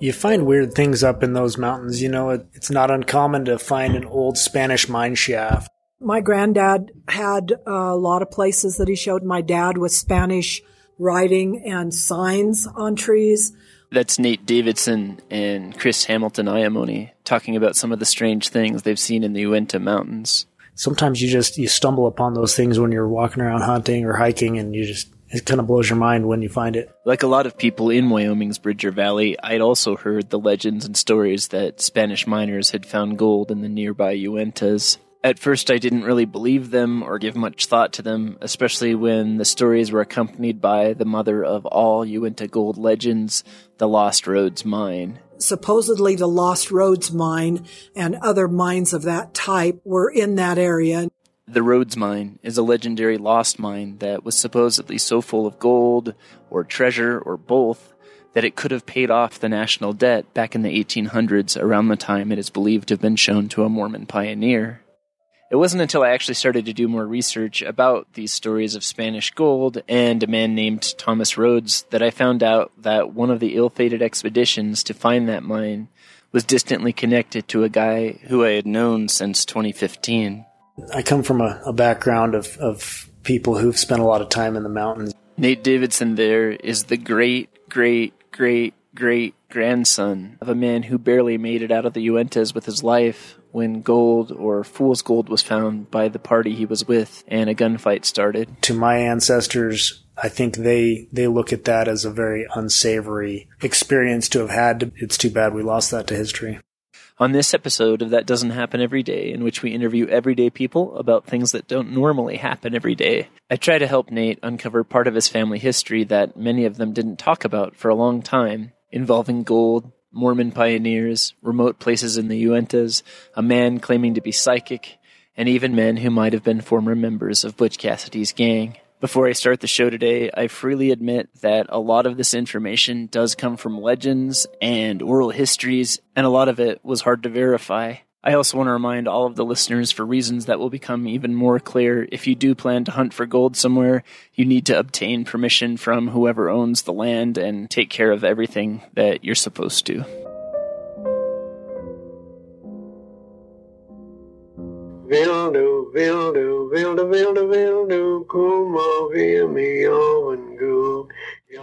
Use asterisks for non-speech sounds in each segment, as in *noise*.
You find weird things up in those mountains. You know, it, it's not uncommon to find an old Spanish mine shaft. My granddad had a lot of places that he showed my dad with Spanish writing and signs on trees. That's Nate Davidson and Chris Hamilton Iamoni talking about some of the strange things they've seen in the Uinta Mountains. Sometimes you just you stumble upon those things when you're walking around hunting or hiking, and you just it kind of blows your mind when you find it. Like a lot of people in Wyoming's Bridger Valley, I'd also heard the legends and stories that Spanish miners had found gold in the nearby Uintas. At first, I didn't really believe them or give much thought to them, especially when the stories were accompanied by the mother of all Uinta gold legends, the Lost Rhoades Mine. Supposedly, the Lost Rhoades Mine and other mines of that type were in that area. The Rhoades Mine is a legendary lost mine that was supposedly so full of gold, or treasure, or both, that it could have paid off the national debt back in the 1800s around the time it is believed to have been shown to a Mormon pioneer. It wasn't until I actually started to do more research about these stories of Spanish gold and a man named Thomas Rhoades that I found out that one of the ill fated expeditions to find that mine was distantly connected to a guy who I had known since 2015. I come from a, a background of, of people who've spent a lot of time in the mountains. Nate Davidson there is the great, great, great, great grandson of a man who barely made it out of the Uintas with his life when gold or fool's gold was found by the party he was with and a gunfight started. To my ancestors, I think they they look at that as a very unsavory experience to have had. It's too bad we lost that to history. On this episode of That Doesn't Happen Every Day, in which we interview everyday people about things that don't normally happen every day, I try to help Nate uncover part of his family history that many of them didn't talk about for a long time, involving gold, Mormon pioneers, remote places in the Uintas, a man claiming to be psychic, and even men who might have been former members of Butch Cassidy's gang. Before I start the show today, I freely admit that a lot of this information does come from legends and oral histories, and a lot of it was hard to verify. I also want to remind all of the listeners for reasons that will become even more clear if you do plan to hunt for gold somewhere, you need to obtain permission from whoever owns the land and take care of everything that you're supposed to. Vildu, vildu, vildu, vildu, vildu.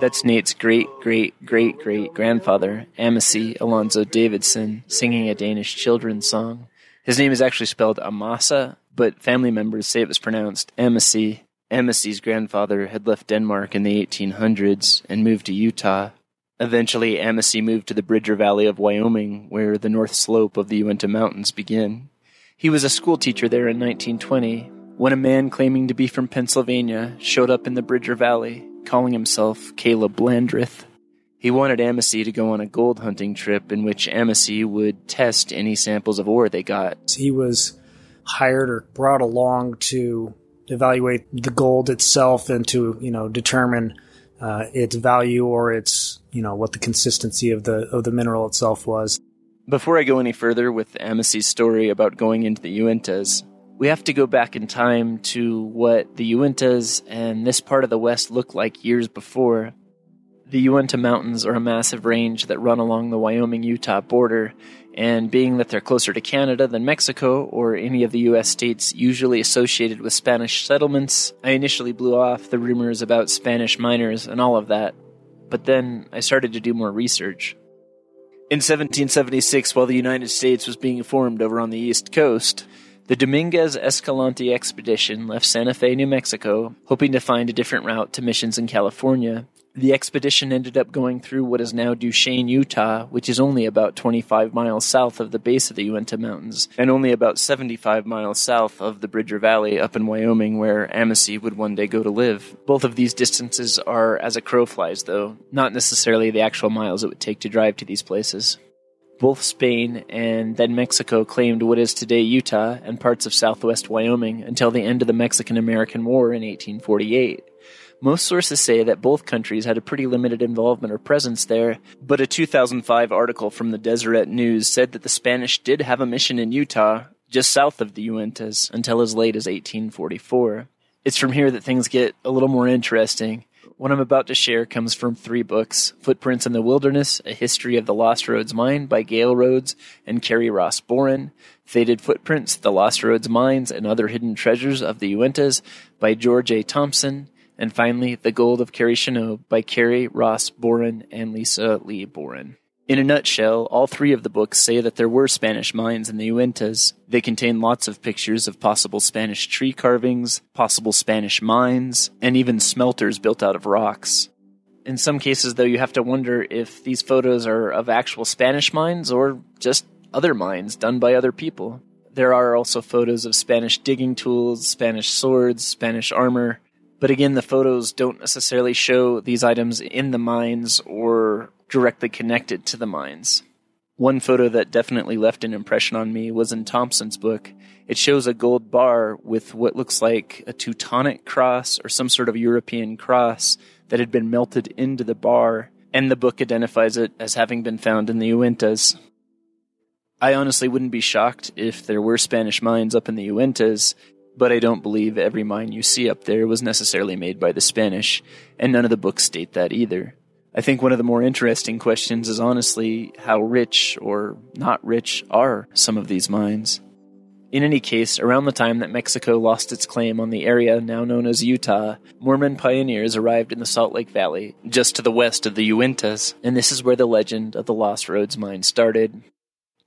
That's Nate's great, great, great, great grandfather, Amasi Alonzo Davidson, singing a Danish children's song. His name is actually spelled Amasa, but family members say it was pronounced Amasi. Amasi's grandfather had left Denmark in the 1800s and moved to Utah. Eventually, Amasi moved to the Bridger Valley of Wyoming, where the north slope of the Uinta Mountains begin. He was a schoolteacher there in 1920 when a man claiming to be from Pennsylvania showed up in the Bridger Valley, calling himself Caleb Landreth. He wanted Amasi to go on a gold hunting trip in which Amasi would test any samples of ore they got. He was hired or brought along to evaluate the gold itself and to you know determine uh, its value or its you know what the consistency of the of the mineral itself was. Before I go any further with Amasi's story about going into the Uintas, we have to go back in time to what the Uintas and this part of the West looked like years before. The Uinta Mountains are a massive range that run along the Wyoming Utah border, and being that they're closer to Canada than Mexico or any of the U.S. states usually associated with Spanish settlements, I initially blew off the rumors about Spanish miners and all of that. But then I started to do more research. In 1776, while the United States was being formed over on the East Coast, the Dominguez Escalante expedition left Santa Fe, New Mexico, hoping to find a different route to missions in California. The expedition ended up going through what is now Duchesne, Utah, which is only about 25 miles south of the base of the Uinta Mountains, and only about 75 miles south of the Bridger Valley up in Wyoming, where Amasi would one day go to live. Both of these distances are as a crow flies, though, not necessarily the actual miles it would take to drive to these places. Both Spain and then Mexico claimed what is today Utah and parts of southwest Wyoming until the end of the Mexican American War in 1848. Most sources say that both countries had a pretty limited involvement or presence there, but a 2005 article from the Deseret News said that the Spanish did have a mission in Utah, just south of the Uintas, until as late as 1844. It's from here that things get a little more interesting. What I'm about to share comes from three books Footprints in the Wilderness, A History of the Lost Rhoades Mine by Gale Rhoades and Kerry Ross Boren, Faded Footprints, The Lost Rhoades Mines and Other Hidden Treasures of the Uintas by George A. Thompson, and finally, The Gold of Carre-Shinob by Kerry Ross Boren and Lisa Lee Boren. In a nutshell, all three of the books say that there were Spanish mines in the Uintas. They contain lots of pictures of possible Spanish tree carvings, possible Spanish mines, and even smelters built out of rocks. In some cases, though, you have to wonder if these photos are of actual Spanish mines or just other mines done by other people. There are also photos of Spanish digging tools, Spanish swords, Spanish armor, but again, the photos don't necessarily show these items in the mines or directly connected to the mines. One photo that definitely left an impression on me was in Thompson's book. It shows a gold bar with what looks like a Teutonic cross or some sort of European cross that had been melted into the bar, and the book identifies it as having been found in the Uintas. I honestly wouldn't be shocked if there were Spanish mines up in the Uintas, but I don't believe every mine you see up there was necessarily made by the Spanish, and none of the books state that either. I think one of the more interesting questions is honestly how rich or not rich are some of these mines. In any case, around the time that Mexico lost its claim on the area now known as Utah, Mormon pioneers arrived in the Salt Lake Valley, just to the west of the Uintas, and this is where the legend of the Lost Rhoades mine started.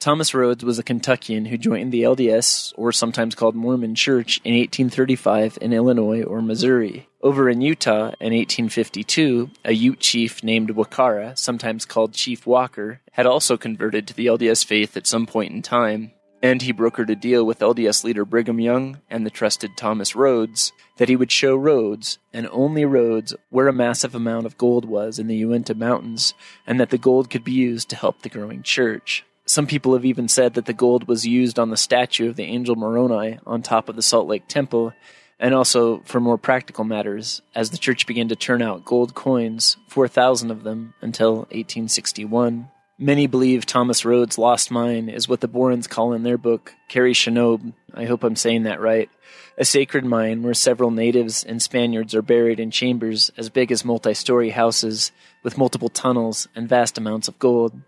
Thomas Rhoades was a Kentuckian who joined the LDS, or sometimes called Mormon Church, in 1835 in Illinois or Missouri. Over in Utah in 1852, a Ute chief named Wakara, sometimes called Chief Walker, had also converted to the LDS faith at some point in time, and he brokered a deal with LDS leader Brigham Young and the trusted Thomas Rhoades that he would show Rhoades, and only Rhoades, where a massive amount of gold was in the Uinta Mountains, and that the gold could be used to help the growing church. Some people have even said that the gold was used on the statue of the angel Moroni on top of the Salt Lake Temple, and also for more practical matters, as the church began to turn out gold coins, 4,000 of them, until 1861. Many believe Thomas Rhoades' lost mine is what the Borens call in their book Carre-Shinob, I hope I'm saying that right, a sacred mine where several natives and Spaniards are buried in chambers as big as multi story houses with multiple tunnels and vast amounts of gold.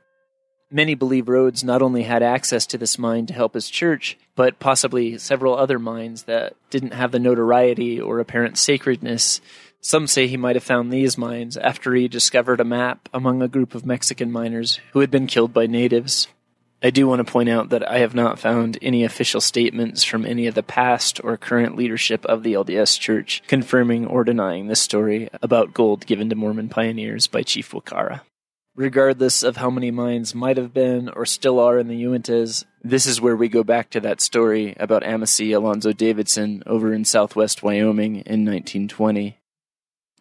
Many believe Rhoades not only had access to this mine to help his church, but possibly several other mines that didn't have the notoriety or apparent sacredness. Some say he might have found these mines after he discovered a map among a group of Mexican miners who had been killed by natives. I do want to point out that I have not found any official statements from any of the past or current leadership of the LDS Church confirming or denying this story about gold given to Mormon pioneers by Chief Wakara. Regardless of how many mines might have been or still are in the Uintas, this is where we go back to that story about Amacy Alonzo Davidson over in southwest Wyoming in 1920.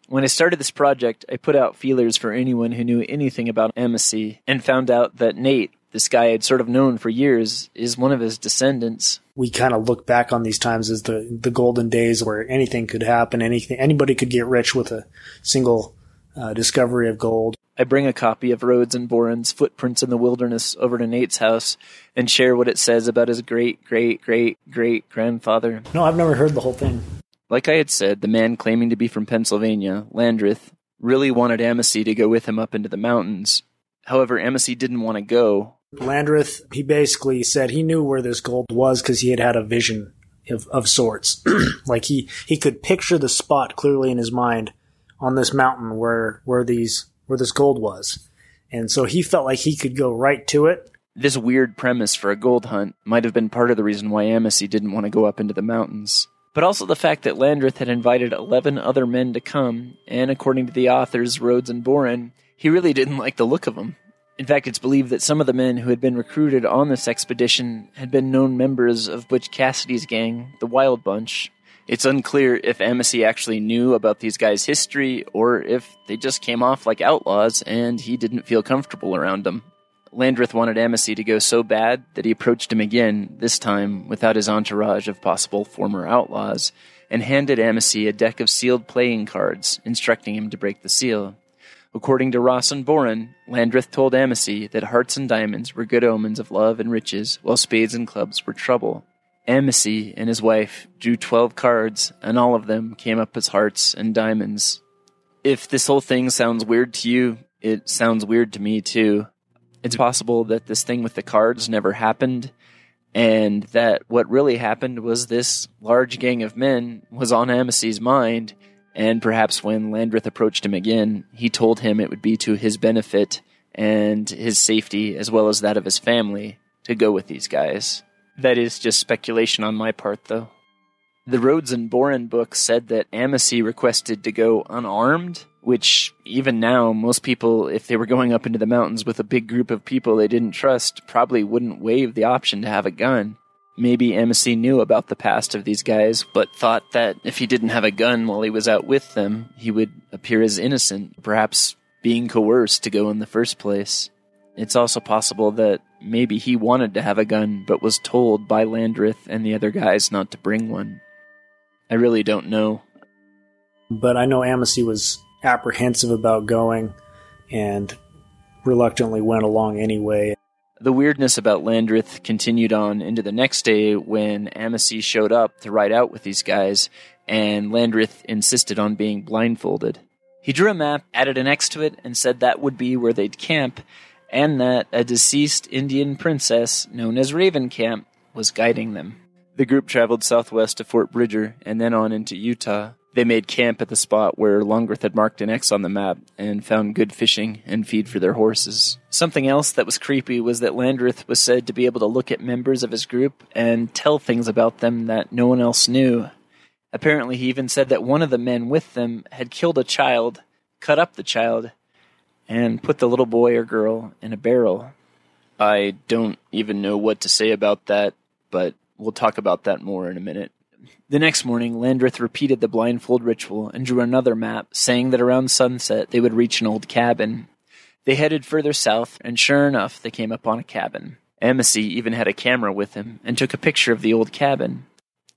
When I started this project, I put out feelers for anyone who knew anything about Amacy and found out that Nate, this guy I'd sort of known for years, is one of his descendants. We kind of look back on these times as the, the golden days where anything could happen, anything, anybody could get rich with a single uh, discovery of gold. I bring a copy of Rhoades and Boren's Footprints in the Wilderness over to Nate's house and share what it says about his great, great, great, great grandfather. No, I've never heard the whole thing. Like I had said, the man claiming to be from Pennsylvania, Landreth, really wanted Amacy to go with him up into the mountains. However, Amacy didn't want to go. Landreth, he basically said he knew where this gold was because he had had a vision of, of sorts. *clears throat* like he, he could picture the spot clearly in his mind on this mountain where, where these where this gold was. And so he felt like he could go right to it. This weird premise for a gold hunt might have been part of the reason why Amacy didn't want to go up into the mountains. But also the fact that Landreth had invited 11 other men to come, and according to the authors, Rhoades and Boren, he really didn't like the look of them. In fact, it's believed that some of the men who had been recruited on this expedition had been known members of Butch Cassidy's gang, the Wild Bunch, it's unclear if Amacy actually knew about these guys' history or if they just came off like outlaws and he didn't feel comfortable around them. Landreth wanted Amacy to go so bad that he approached him again, this time without his entourage of possible former outlaws, and handed Amacy a deck of sealed playing cards, instructing him to break the seal. According to Ross and Boren, Landreth told Amacy that hearts and diamonds were good omens of love and riches, while spades and clubs were trouble. Amacy and his wife drew 12 cards, and all of them came up as hearts and diamonds. If this whole thing sounds weird to you, it sounds weird to me too. It's possible that this thing with the cards never happened, and that what really happened was this large gang of men was on Amossy's mind, and perhaps when Landreth approached him again, he told him it would be to his benefit and his safety as well as that of his family to go with these guys. That is just speculation on my part, though. The Rhoades and Boren book said that Amossy requested to go unarmed, which even now, most people, if they were going up into the mountains with a big group of people they didn't trust, probably wouldn't waive the option to have a gun. Maybe Amossy knew about the past of these guys, but thought that if he didn't have a gun while he was out with them, he would appear as innocent, perhaps being coerced to go in the first place. It's also possible that maybe he wanted to have a gun, but was told by Landreth and the other guys not to bring one. I really don't know. But I know Amossy was apprehensive about going and reluctantly went along anyway. The weirdness about Landreth continued on into the next day when Amossy showed up to ride out with these guys, and Landreth insisted on being blindfolded. He drew a map, added an X to it, and said that would be where they'd camp, and that a deceased Indian princess known as Raven Camp was guiding them. The group traveled southwest to Fort Bridger and then on into Utah. They made camp at the spot where Landreth had marked an X on the map and found good fishing and feed for their horses. Something else that was creepy was that Landreth was said to be able to look at members of his group and tell things about them that no one else knew. Apparently, he even said that one of the men with them had killed a child, cut up the child, and put the little boy or girl in a barrel. I don't even know what to say about that, but we'll talk about that more in a minute. The next morning, Landreth repeated the blindfold ritual and drew another map, saying that around sunset they would reach an old cabin. They headed further south, and sure enough, they came upon a cabin. Amossy even had a camera with him and took a picture of the old cabin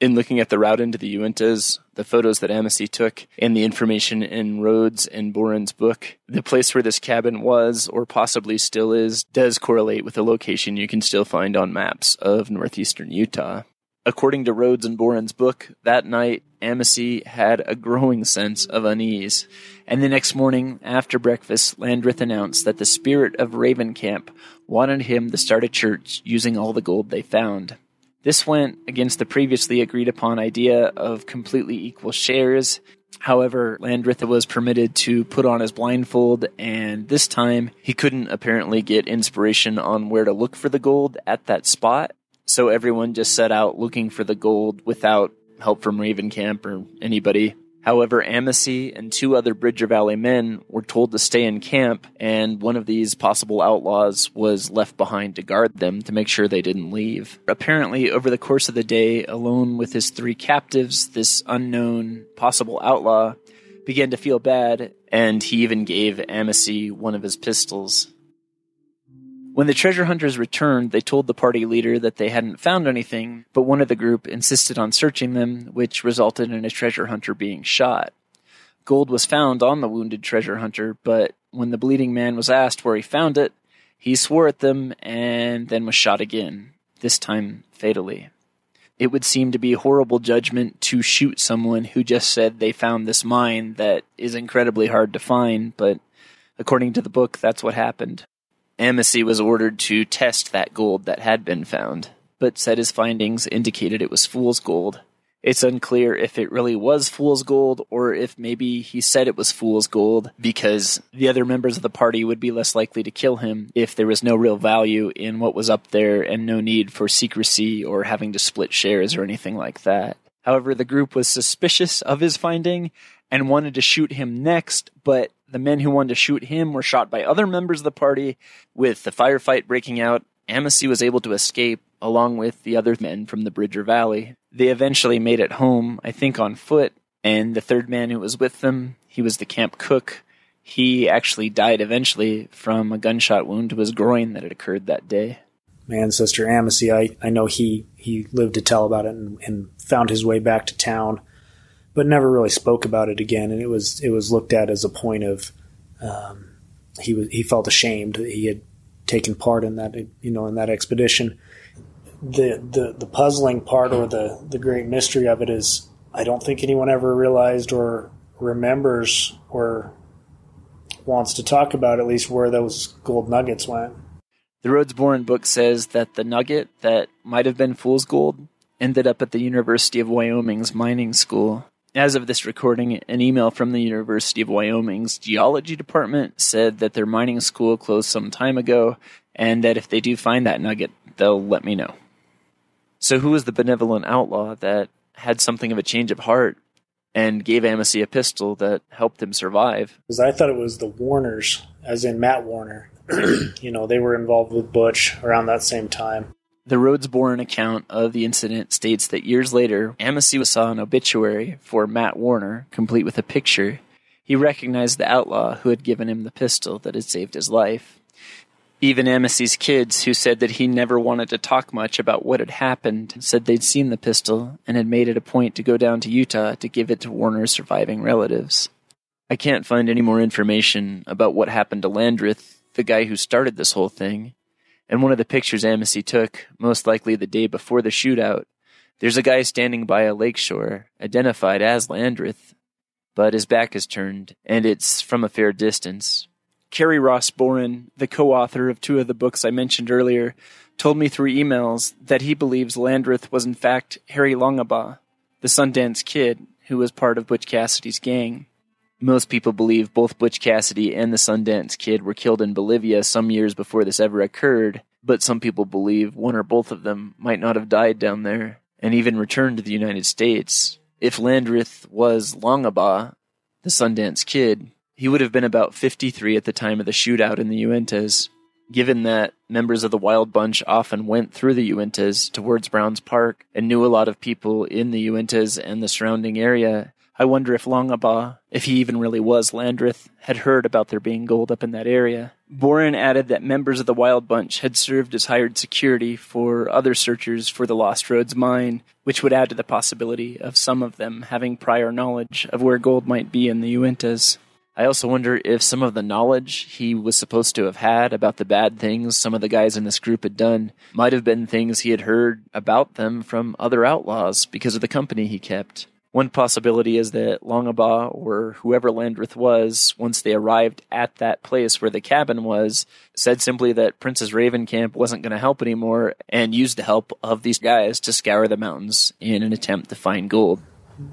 in looking at the route into the Uintas, the photos that Amossy took, and the information in Rhoades and Boren's book, the place where this cabin was, or possibly still is, does correlate with a location you can still find on maps of northeastern Utah. According to Rhoades and Boren's book, that night Amossy had a growing sense of unease, and the next morning, after breakfast, Landreth announced that the spirit of Raven Camp wanted him to start a church using all the gold they found. This went against the previously agreed upon idea of completely equal shares. However, Landreth was permitted to put on his blindfold, and this time he couldn't apparently get inspiration on where to look for the gold at that spot. So everyone just set out looking for the gold without help from Ravencamp or anybody. However, Amossy and two other Bridger Valley men were told to stay in camp, and one of these possible outlaws was left behind to guard them to make sure they didn't leave. Apparently, over the course of the day, alone with his three captives, this unknown possible outlaw began to feel bad, and he even gave Amossy one of his pistols. When the treasure hunters returned, they told the party leader that they hadn't found anything, but one of the group insisted on searching them, which resulted in a treasure hunter being shot. Gold was found on the wounded treasure hunter, but when the bleeding man was asked where he found it, he swore at them and then was shot again, this time fatally. It would seem to be horrible judgment to shoot someone who just said they found this mine that is incredibly hard to find, but according to the book, that's what happened. Amossy was ordered to test that gold that had been found, but said his findings indicated it was fool's gold. It's unclear if it really was fool's gold or if maybe he said it was fool's gold because the other members of the party would be less likely to kill him if there was no real value in what was up there and no need for secrecy or having to split shares or anything like that. However, the group was suspicious of his finding and wanted to shoot him next, but the men who wanted to shoot him were shot by other members of the party. With the firefight breaking out, Amossy was able to escape along with the other men from the Bridger Valley. They eventually made it home, I think on foot, and the third man who was with them, he was the camp cook. He actually died eventually from a gunshot wound to his groin that had occurred that day. My ancestor Amossy, I, I know he, he lived to tell about it and, and found his way back to town but never really spoke about it again. And it was it was looked at as a point of um, he was he felt ashamed that he had taken part in that you know in that expedition. The the the puzzling part or the the great mystery of it is I don't think anyone ever realized or remembers or wants to talk about at least where those gold nuggets went. The Rhoades Boren book says that the nugget that might have been fool's gold ended up at the University of Wyoming's mining school. As of this recording, an email from the University of Wyoming's geology department said that their mining school closed some time ago and that if they do find that nugget, they'll let me know. So, who was the benevolent outlaw that had something of a change of heart and gave Amacy a pistol that helped him survive? Because I thought it was the Warners, as in Matt Warner. *clears throat* you know, they were involved with Butch around that same time. The Rhoades Boren account of the incident states that years later, Amacy saw an obituary for Matt Warner, complete with a picture. He recognized the outlaw who had given him the pistol that had saved his life. Even Amacy's kids, who said that he never wanted to talk much about what had happened, said they'd seen the pistol and had made it a point to go down to Utah to give it to Warner's surviving relatives. I can't find any more information about what happened to Landreth, the guy who started this whole thing. And one of the pictures Amacy took, most likely the day before the shootout, there's a guy standing by a lakeshore, identified as Landreth, but his back is turned, and it's from a fair distance, Kerry Ross Boren, the co author of two of the books I mentioned earlier, told me through emails that he believes Landreth was in fact Harry Longabaugh, the Sundance Kid, who was part of Butch Cassidy's gang. Most people believe both Butch Cassidy and the Sundance Kid were killed in Bolivia some years before this ever occurred, but some people believe one or both of them might not have died down there and even returned to the United States. If Landreth was Longabaugh, the Sundance Kid, he would have been about 53 at the time of the shootout in the Uintas. Given that members of the Wild Bunch often went through the Uintas towards Browns Park and knew a lot of people in the Uintas and the surrounding area, I wonder if Longabaugh, if he even really was Landreth, had heard about there being gold up in that area. Boren added that members of the Wild Bunch had served as hired security for other searchers for the Lost Rhoades mine, which would add to the possibility of some of them having prior knowledge of where gold might be in the Uintas. I also wonder if some of the knowledge he was supposed to have had about the bad things some of the guys in this group had done might have been things he had heard about them from other outlaws because of the company he kept. One possibility is that Longabaugh or whoever Landreth was, once they arrived at that place where the cabin was, said simply that Princess Ravencamp wasn't going to help anymore and used the help of these guys to scour the mountains in an attempt to find gold.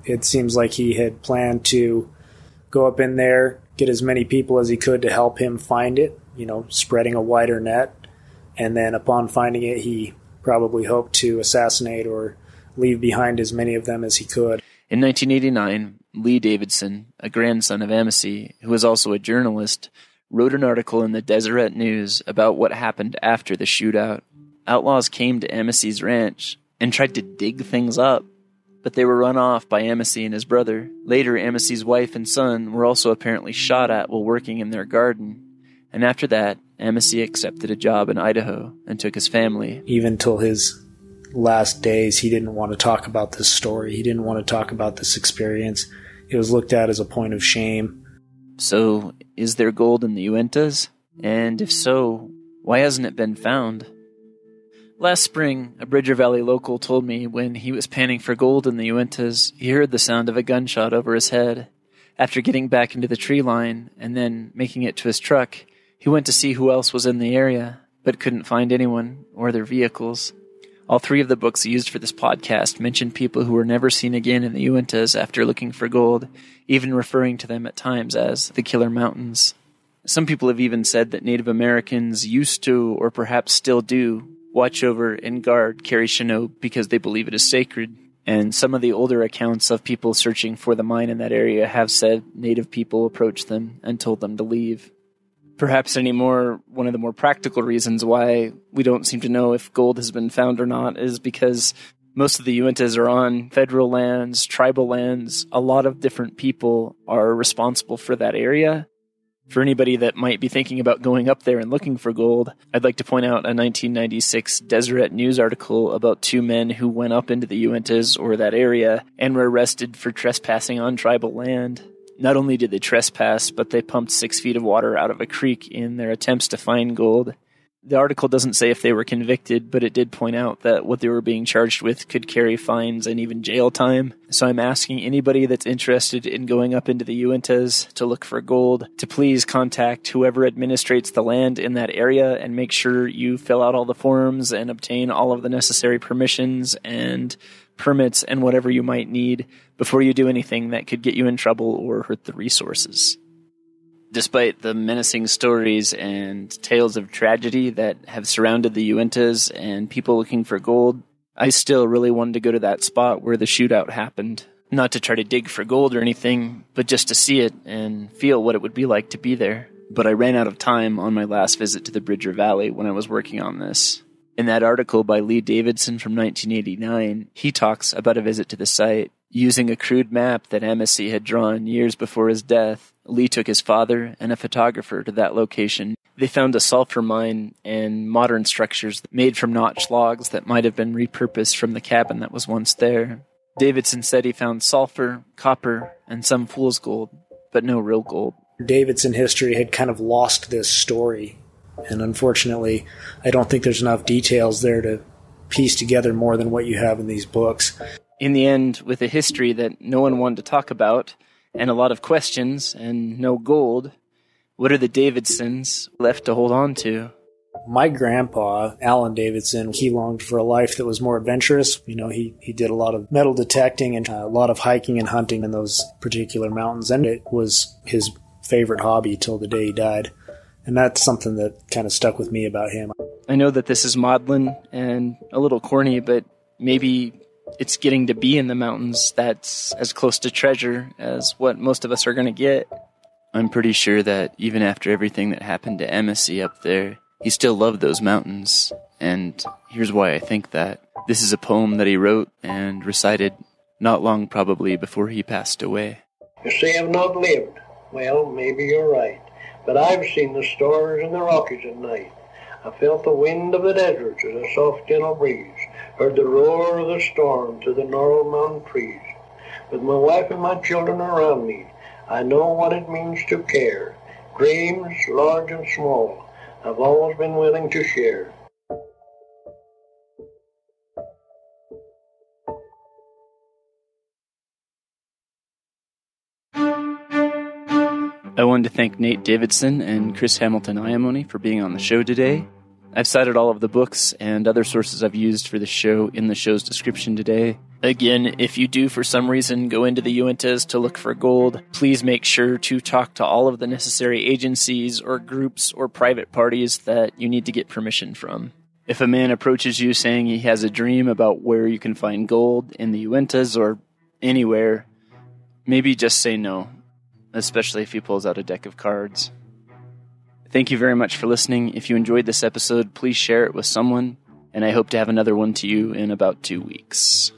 It seems like he had planned to go up in there, get as many people as he could to help him find it, you know, spreading a wider net. And then upon finding it, he probably hoped to assassinate or leave behind as many of them as he could. In 1989, Lee Davidson, a grandson of Amacy, who was also a journalist, wrote an article in the Deseret News about what happened after the shootout. Outlaws came to Amacy's ranch and tried to dig things up but they were run off by Amacy and his brother. Later, Amacy's wife and son were also apparently shot at while working in their garden. And after that, Amacy accepted a job in Idaho and took his family. Even till his last days, he didn't want to talk about this story. He didn't want to talk about this experience. It was looked at as a point of shame. So, is there gold in the Uintas? And if so, why hasn't it been found? Last spring, a Bridger Valley local told me when he was panning for gold in the Uintas, he heard the sound of a gunshot over his head. After getting back into the tree line and then making it to his truck, he went to see who else was in the area, but couldn't find anyone or their vehicles. All three of the books used for this podcast mention people who were never seen again in the Uintas after looking for gold, even referring to them at times as the Killer Mountains. Some people have even said that Native Americans used to, or perhaps still do, watch over and guard Carre-Shinob because they believe it is sacred. And some of the older accounts of people searching for the mine in that area have said native people approached them and told them to leave. Perhaps anymore, one of the more practical reasons why we don't seem to know if gold has been found or not is because most of the Uintas are on federal lands, tribal lands. A lot of different people are responsible for that area. For anybody that might be thinking about going up there and looking for gold, I'd like to point out a 1996 Deseret News article about two men who went up into the Uintas or that area and were arrested for trespassing on tribal land. Not only did they trespass, but they pumped six feet of water out of a creek in their attempts to find gold. The article doesn't say if they were convicted, but it did point out that what they were being charged with could carry fines and even jail time. So I'm asking anybody that's interested in going up into the Uintas to look for gold to please contact whoever administrates the land in that area and make sure you fill out all the forms and obtain all of the necessary permissions and permits and whatever you might need before you do anything that could get you in trouble or hurt the resources. Despite the menacing stories and tales of tragedy that have surrounded the Uintas and people looking for gold, I still really wanted to go to that spot where the shootout happened. Not to try to dig for gold or anything, but just to see it and feel what it would be like to be there. But I ran out of time on my last visit to the Bridger Valley when I was working on this. In that article by Lee Davidson from 1989, he talks about a visit to the site. Using a crude map that Amasie had drawn years before his death, Lee took his father and a photographer to that location. They found a sulfur mine and modern structures made from notch logs that might have been repurposed from the cabin that was once there. Davidson said he found sulfur, copper, and some fool's gold, but no real gold. Davidson history had kind of lost this story. And unfortunately, I don't think there's enough details there to piece together more than what you have in these books. In the end, with a history that no one wanted to talk about, and a lot of questions, and no gold, what are the Davidsons left to hold on to? My grandpa, Alan Davidson, he longed for a life that was more adventurous. You know, he, he did a lot of metal detecting and uh, a lot of hiking and hunting in those particular mountains, and it was his favorite hobby till the day he died. And that's something that kind of stuck with me about him. I know that this is maudlin and a little corny, but maybe it's getting to be in the mountains that's as close to treasure as what most of us are going to get. I'm pretty sure that even after everything that happened to Amasie up there, he still loved those mountains. And here's why I think that. This is a poem that he wrote and recited not long probably before he passed away. You say I've not lived. Well, maybe you're right. But I've seen the stars in the Rockies at night. I felt the wind of the deserts as a soft gentle breeze, heard the roar of the storm through the gnarled mountain trees. With my wife and my children around me, I know what it means to care. Dreams, large and small, I've always been willing to share. I wanted to thank Nate Davidson and Chris Hamilton Iamoni for being on the show today. I've cited all of the books and other sources I've used for the show in the show's description today. Again, if you do for some reason go into the Uintas to look for gold, please make sure to talk to all of the necessary agencies or groups or private parties that you need to get permission from. If a man approaches you saying he has a dream about where you can find gold in the Uintas or anywhere, maybe just say no, especially if he pulls out a deck of cards. Thank you very much for listening. If you enjoyed this episode, please share it with someone, and I hope to have another one to you in about two weeks.